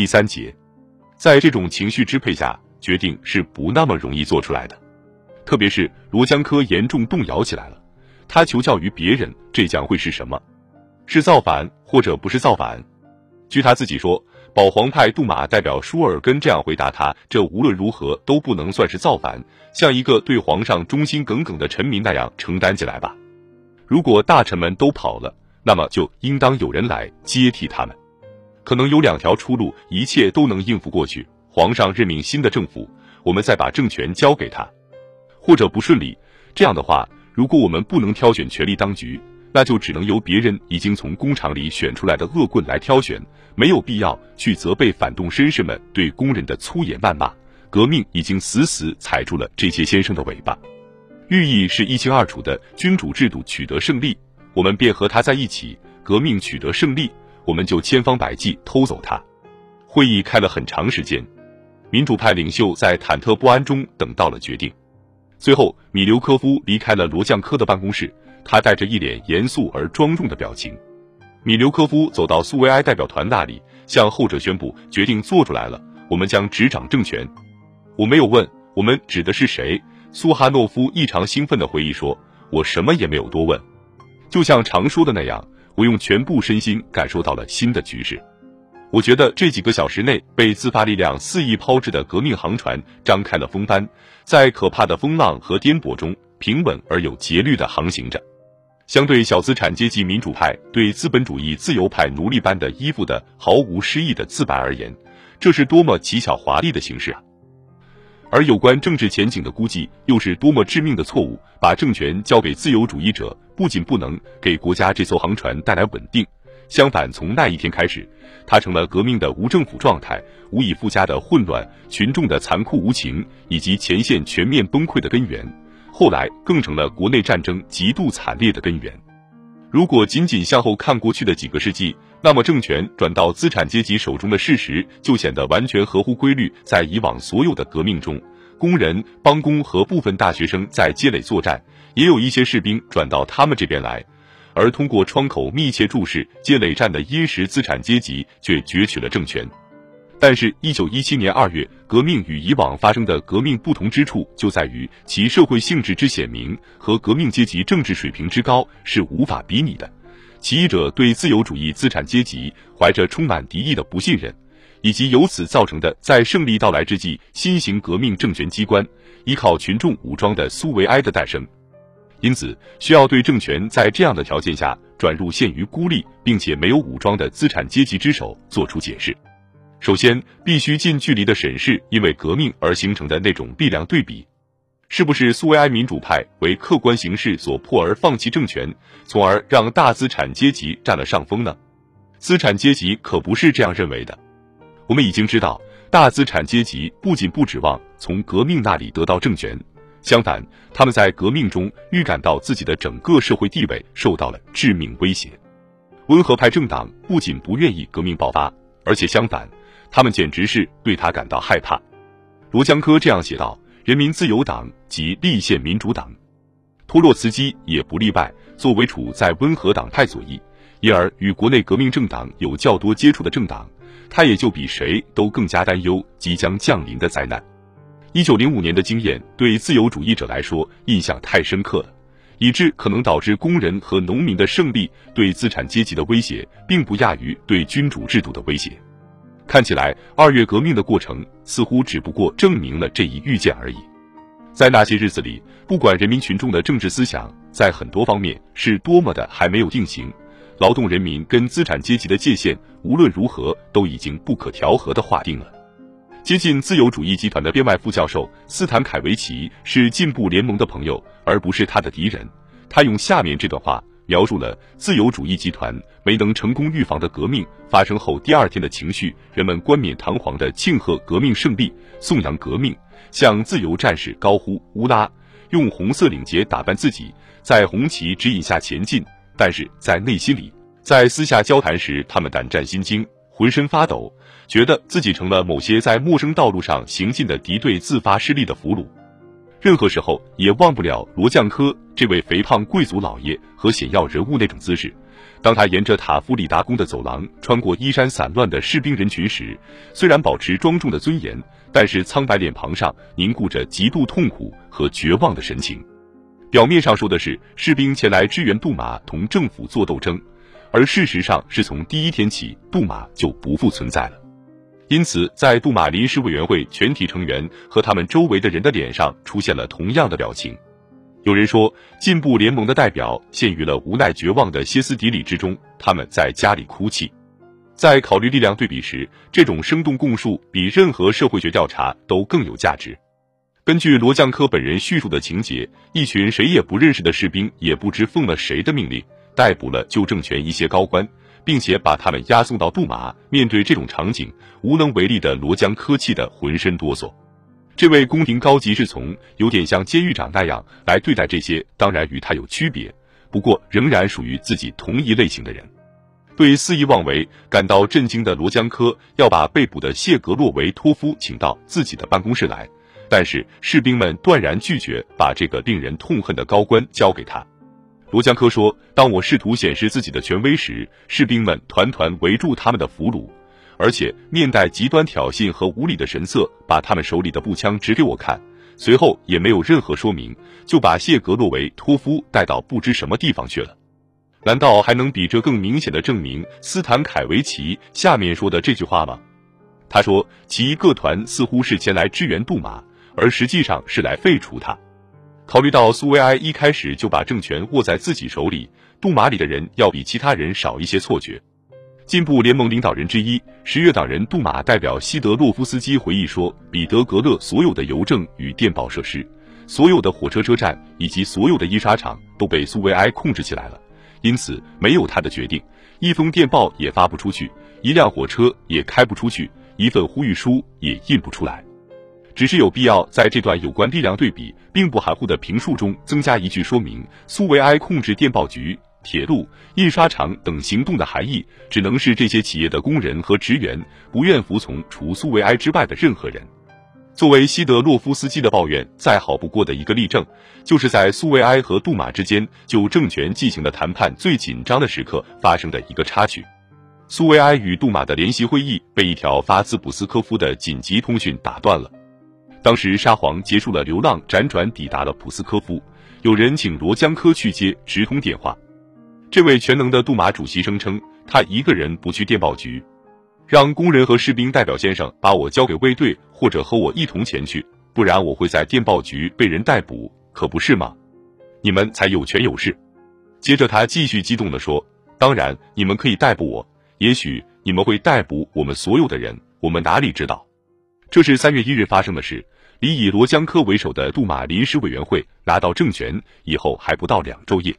第三节，在这种情绪支配下，决定是不那么容易做出来的。特别是罗江科严重动摇起来了，他求教于别人，这将会是什么？是造反，或者不是造反？据他自己说，保皇派杜马代表舒尔根这样回答他：这无论如何都不能算是造反，像一个对皇上忠心耿耿的臣民那样承担起来吧。如果大臣们都跑了，那么就应当有人来接替他们。可能有两条出路，一切都能应付过去。皇上任命新的政府，我们再把政权交给他。或者不顺利，这样的话，如果我们不能挑选权力当局，那就只能由别人已经从工厂里选出来的恶棍来挑选，没有必要去责备反动绅士们对工人的粗野谩骂。革命已经死死踩住了这些先生的尾巴，寓意是一清二楚的君主制度取得胜利，我们便和他在一起；革命取得胜利，我们就千方百计偷走他。会议开了很长时间，民主派领袖在忐忑不安中等到了决定。最后，米留科夫离开了罗将科的办公室，他带着一脸严肃而庄重的表情。米留科夫走到苏维埃代表团那里，向后者宣布决定做出来了，我们将执掌政权。我没有问我们指的是谁。苏哈诺夫异常兴奋的回忆说：“我什么也没有多问，就像常说的那样，我用全部身心感受到了新的局势。我觉得这几个小时内被自发力量肆意抛掷的革命航船张开了风帆。”在可怕的风浪和颠簸中，平稳而有节律地航行着。相对小资产阶级民主派对资本主义自由派奴隶般的依附的毫无诗意的自白而言，这是多么奇巧华丽的形式啊！而有关政治前景的估计，又是多么致命的错误！把政权交给自由主义者，不仅不能给国家这艘航船带来稳定。相反，从那一天开始，它成了革命的无政府状态、无以复加的混乱、群众的残酷无情以及前线全面崩溃的根源。后来更成了国内战争极度惨烈的根源。如果仅仅向后看过去的几个世纪，那么政权转到资产阶级手中的事实就显得完全合乎规律。在以往所有的革命中，工人、帮工和部分大学生在街垒作战，也有一些士兵转到他们这边来。而通过窗口密切注视街垒战的殷实资产阶级却攫取了政权。但是，一九一七年二月，革命与以往发生的革命不同之处就在于其社会性质之显明和革命阶级政治水平之高是无法比拟的。起义者对自由主义资产阶级怀着充满敌意的不信任，以及由此造成的在胜利到来之际新型革命政权机关依靠群众武装的苏维埃的诞生。因此，需要对政权在这样的条件下转入陷于孤立并且没有武装的资产阶级之手做出解释。首先，必须近距离的审视因为革命而形成的那种力量对比，是不是苏维埃民主派为客观形势所迫而放弃政权，从而让大资产阶级占了上风呢？资产阶级可不是这样认为的。我们已经知道，大资产阶级不仅不指望从革命那里得到政权。相反，他们在革命中预感到自己的整个社会地位受到了致命威胁。温和派政党不仅不愿意革命爆发，而且相反，他们简直是对他感到害怕。罗江科这样写道：“人民自由党及立宪民主党，托洛茨基也不例外。作为处在温和党派左翼，因而与国内革命政党有较多接触的政党，他也就比谁都更加担忧即将降临的灾难。”一九零五年的经验对自由主义者来说印象太深刻了，以致可能导致工人和农民的胜利对资产阶级的威胁，并不亚于对君主制度的威胁。看起来，二月革命的过程似乎只不过证明了这一预见而已。在那些日子里，不管人民群众的政治思想在很多方面是多么的还没有定型，劳动人民跟资产阶级的界限无论如何都已经不可调和的划定了。接近自由主义集团的编外副教授斯坦凯维奇是进步联盟的朋友，而不是他的敌人。他用下面这段话描述了自由主义集团没能成功预防的革命发生后第二天的情绪：人们冠冕堂皇地庆贺革命胜利，颂扬革命，向自由战士高呼乌拉，用红色领结打扮自己，在红旗指引下前进。但是在内心里，在私下交谈时，他们胆战心惊。浑身发抖，觉得自己成了某些在陌生道路上行进的敌对自发势力的俘虏。任何时候也忘不了罗将科这位肥胖贵族老爷和显要人物那种姿势，当他沿着塔夫里达宫的走廊穿过衣衫散乱的士兵人群时，虽然保持庄重的尊严，但是苍白脸庞上凝固着极度痛苦和绝望的神情。表面上说的是士兵前来支援杜马同政府做斗争，而事实上是从第一天起，杜马就不复存在了。因此，在杜马临时委员会全体成员和他们周围的人的脸上出现了同样的表情。有人说，进步联盟的代表陷于了无奈绝望的歇斯底里之中，他们在家里哭泣。在考虑力量对比时，这种生动供述比任何社会学调查都更有价值。根据罗江科本人叙述的情节，一群谁也不认识的士兵，也不知奉了谁的命令，逮捕了旧政权一些高官，并且把他们押送到杜马。面对这种场景，无能为力的罗江科气得浑身哆嗦。这位宫廷高级侍从有点像监狱长那样来对待这些，当然与他有区别，不过仍然属于自己同一类型的人。对肆意妄为感到震惊的罗江科要把被捕的谢格洛维托夫请到自己的办公室来，但是士兵们断然拒绝把这个令人痛恨的高官交给他。罗江科说：“当我试图显示自己的权威时，士兵们团团围住他们的俘虏。”而且面带极端挑衅和无礼的神色，把他们手里的步枪指给我看，随后也没有任何说明，就把谢格洛维托夫带到不知什么地方去了。难道还能比这更明显的证明斯坦凯维奇下面说的这句话吗？他说，其各团似乎是前来支援杜马，而实际上是来废除他。考虑到苏维埃一开始就把政权握在自己手里，杜马里的人要比其他人少一些错觉。进步联盟领导人之一、十月党人杜马代表西德洛夫斯基回忆说：“彼得格勒所有的邮政与电报设施、所有的火车车站以及所有的印刷厂都被苏维埃控制起来了，因此没有他的决定，一封电报也发不出去，一辆火车也开不出去，一份呼吁书也印不出来。只是有必要在这段有关力量对比并不含糊的评述中增加一句说明：苏维埃控制电报局。”铁路、印刷厂等行动的含义，只能是这些企业的工人和职员不愿服从除苏维埃之外的任何人。作为西德洛夫斯基的抱怨再好不过的一个例证，就是在苏维埃和杜马之间就政权进行的谈判最紧张的时刻发生的一个插曲。苏维埃与杜马的联席会议被一条发自普斯科夫的紧急通讯打断了。当时沙皇结束了流浪，辗转抵达了普斯科夫，有人请罗江科去接直通电话。这位全能的杜马主席声称，他一个人不去电报局，让工人和士兵代表先生把我交给卫队，或者和我一同前去，不然我会在电报局被人逮捕，可不是吗？你们才有权有势。接着他继续激动地说：“当然，你们可以逮捕我，也许你们会逮捕我们所有的人，我们哪里知道？”这是三月一日发生的事。离以罗江科为首的杜马临时委员会拿到政权以后还不到两昼夜。